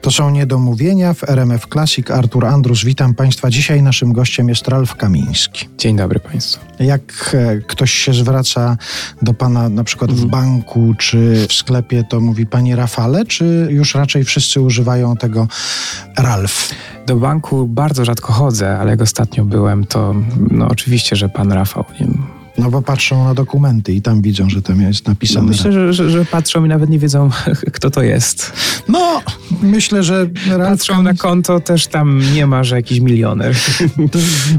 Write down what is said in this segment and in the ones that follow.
To są niedomówienia w RMF Classic. Artur Andrus, witam Państwa. Dzisiaj naszym gościem jest Ralf Kamiński. Dzień dobry Państwu. Jak e, ktoś się zwraca do Pana na przykład w banku czy w sklepie, to mówi Panie Rafale, czy już raczej wszyscy używają tego Ralf? Do banku bardzo rzadko chodzę, ale jak ostatnio byłem, to no oczywiście, że Pan Rafał. Nie, No bo patrzą na dokumenty i tam widzą, że tam jest no napisane. myślę, że, że, że patrzą i nawet nie wiedzą, kto to jest. No, myślę, że Patrzą na konto, też tam nie ma, że jakiś milioner.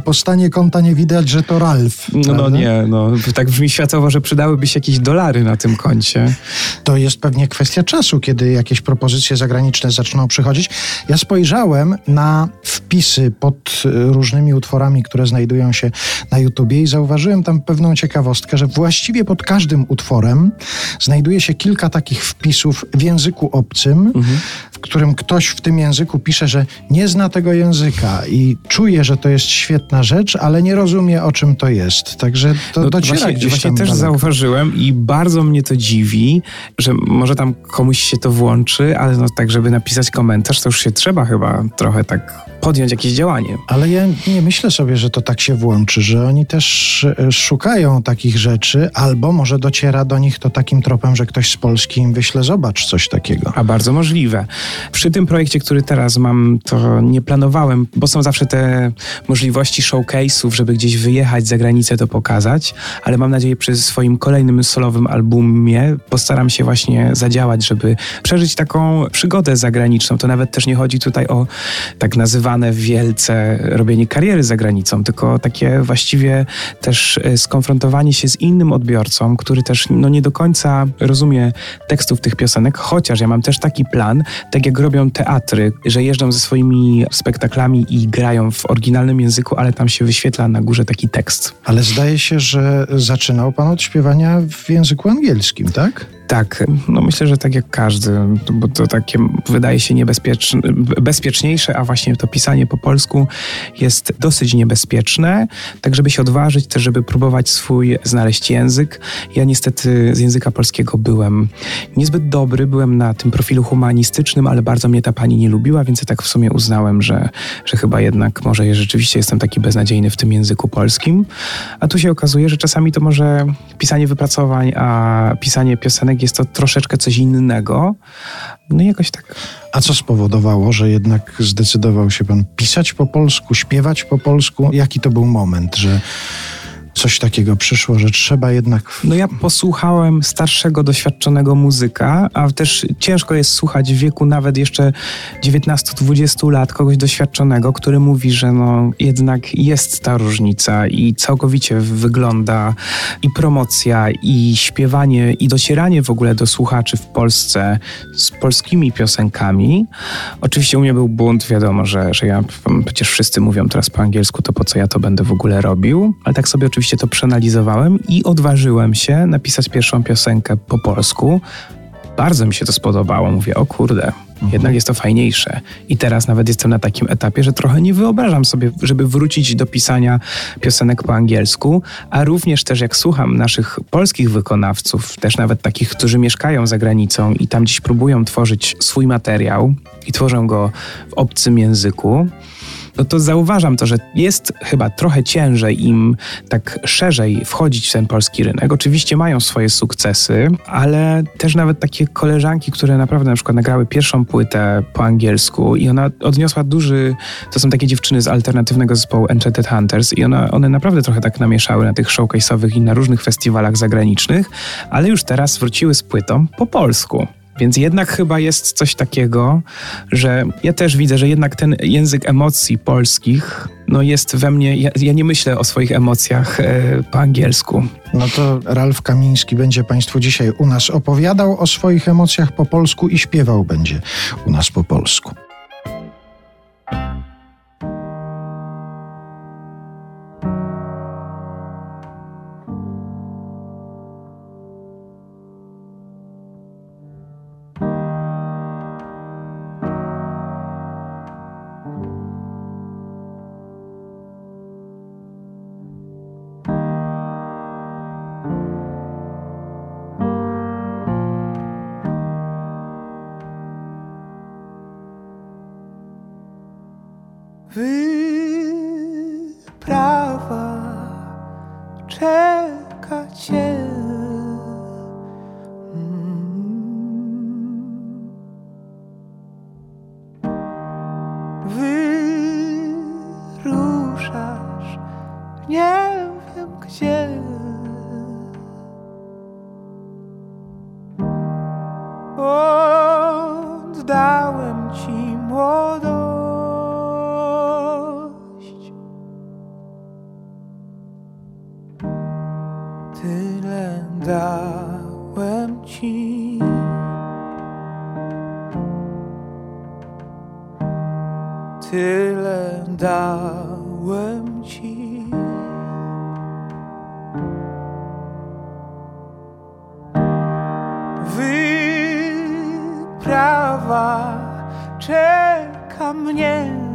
po stanie konta nie widać, że to Ralf. No, no nie, no tak brzmi światowo, że przydałyby się jakieś dolary na tym koncie. To jest pewnie kwestia czasu, kiedy jakieś propozycje zagraniczne zaczną przychodzić. Ja spojrzałem na wpisy pod y, różnymi utworami, które znajdują się na YouTubie i zauważyłem tam pewną ciekawostkę, że właściwie pod każdym utworem znajduje się kilka takich wpisów w języku obcym, w którym ktoś w tym języku pisze, że nie zna tego języka i czuje, że to jest świetna rzecz, ale nie rozumie, o czym to jest. Także to dociera No właśnie, gdzieś właśnie tam też daleko. zauważyłem i bardzo mnie to dziwi, że może tam komuś się to włączy, ale no tak, żeby napisać komentarz, to już się trzeba chyba trochę tak podjąć jakieś działanie. Ale ja nie myślę sobie, że to tak się włączy, że oni też e, szukają takich rzeczy, albo może dociera do nich to takim tropem, że ktoś z Polski im wyśle, zobacz coś takiego. A bardzo możliwe. Przy tym projekcie, który teraz mam, to nie planowałem, bo są zawsze te możliwości showcase'ów, żeby gdzieś wyjechać za granicę to pokazać, ale mam nadzieję przy swoim kolejnym solowym albumie postaram się właśnie zadziałać, żeby przeżyć taką przygodę zagraniczną. To nawet też nie chodzi tutaj o tak nazywane wielce robienie kariery za granicą, tylko takie właściwie też e, skonfrontowanie się z innym odbiorcą, który też no, nie do końca rozumie tekstów tych piosenek, chociaż ja mam też taki plan, tak jak robią teatry, że jeżdżą ze swoimi spektaklami i grają w oryginalnym języku, ale tam się wyświetla na górze taki tekst. Ale zdaje się, że zaczynał pan od śpiewania w języku angielskim, tak? Tak, no myślę, że tak jak każdy, bo to takie wydaje się niebezpieczne, bezpieczniejsze, a właśnie to pisanie po polsku jest dosyć niebezpieczne, tak żeby się odważyć, też żeby próbować swój znaleźć język. Ja niestety z języka polskiego byłem niezbyt dobry, byłem na tym profilu humanistycznym, ale bardzo mnie ta pani nie lubiła, więc ja tak w sumie uznałem, że, że chyba jednak może rzeczywiście jestem taki beznadziejny w tym języku polskim. A tu się okazuje, że czasami to może pisanie wypracowań, a pisanie piosenek jest to troszeczkę coś innego. No jakoś tak. A co spowodowało, że jednak zdecydował się pan pisać po polsku, śpiewać po polsku? Jaki to był moment, że coś takiego przyszło, że trzeba jednak No ja posłuchałem starszego, doświadczonego muzyka, a też ciężko jest słuchać w wieku nawet jeszcze 19-20 lat kogoś doświadczonego, który mówi, że no jednak jest ta różnica i całkowicie wygląda i promocja, i śpiewanie, i docieranie w ogóle do słuchaczy w Polsce z polskimi piosenkami. Oczywiście u mnie był bunt, wiadomo, że, że ja przecież wszyscy mówią teraz po angielsku, to po co ja to będę w ogóle robił, ale tak sobie oczywiście to przeanalizowałem i odważyłem się napisać pierwszą piosenkę po polsku. Bardzo mi się to spodobało. Mówię, o kurde, jednak jest to fajniejsze. I teraz nawet jestem na takim etapie, że trochę nie wyobrażam sobie, żeby wrócić do pisania piosenek po angielsku, a również też jak słucham naszych polskich wykonawców, też nawet takich, którzy mieszkają za granicą i tam gdzieś próbują tworzyć swój materiał i tworzą go w obcym języku, no to zauważam to, że jest chyba trochę ciężej im tak szerzej wchodzić w ten polski rynek. Oczywiście mają swoje sukcesy, ale też nawet takie koleżanki, które naprawdę na przykład nagrały pierwszą płytę po angielsku i ona odniosła duży, to są takie dziewczyny z alternatywnego zespołu Enchanted Hunters i ona, one naprawdę trochę tak namieszały na tych showcase'owych i na różnych festiwalach zagranicznych, ale już teraz wróciły z płytą po polsku. Więc jednak chyba jest coś takiego, że ja też widzę, że jednak ten język emocji polskich no jest we mnie. Ja, ja nie myślę o swoich emocjach e, po angielsku. No to Ralf Kamiński będzie Państwu dzisiaj u nas opowiadał o swoich emocjach po polsku i śpiewał będzie u nas po polsku. Wyprawa czeka cię. Wyruszasz, nie wiem gdzie. Oddałem ci młodość. Tyle dałem ci. Wyprawa czeka mnie.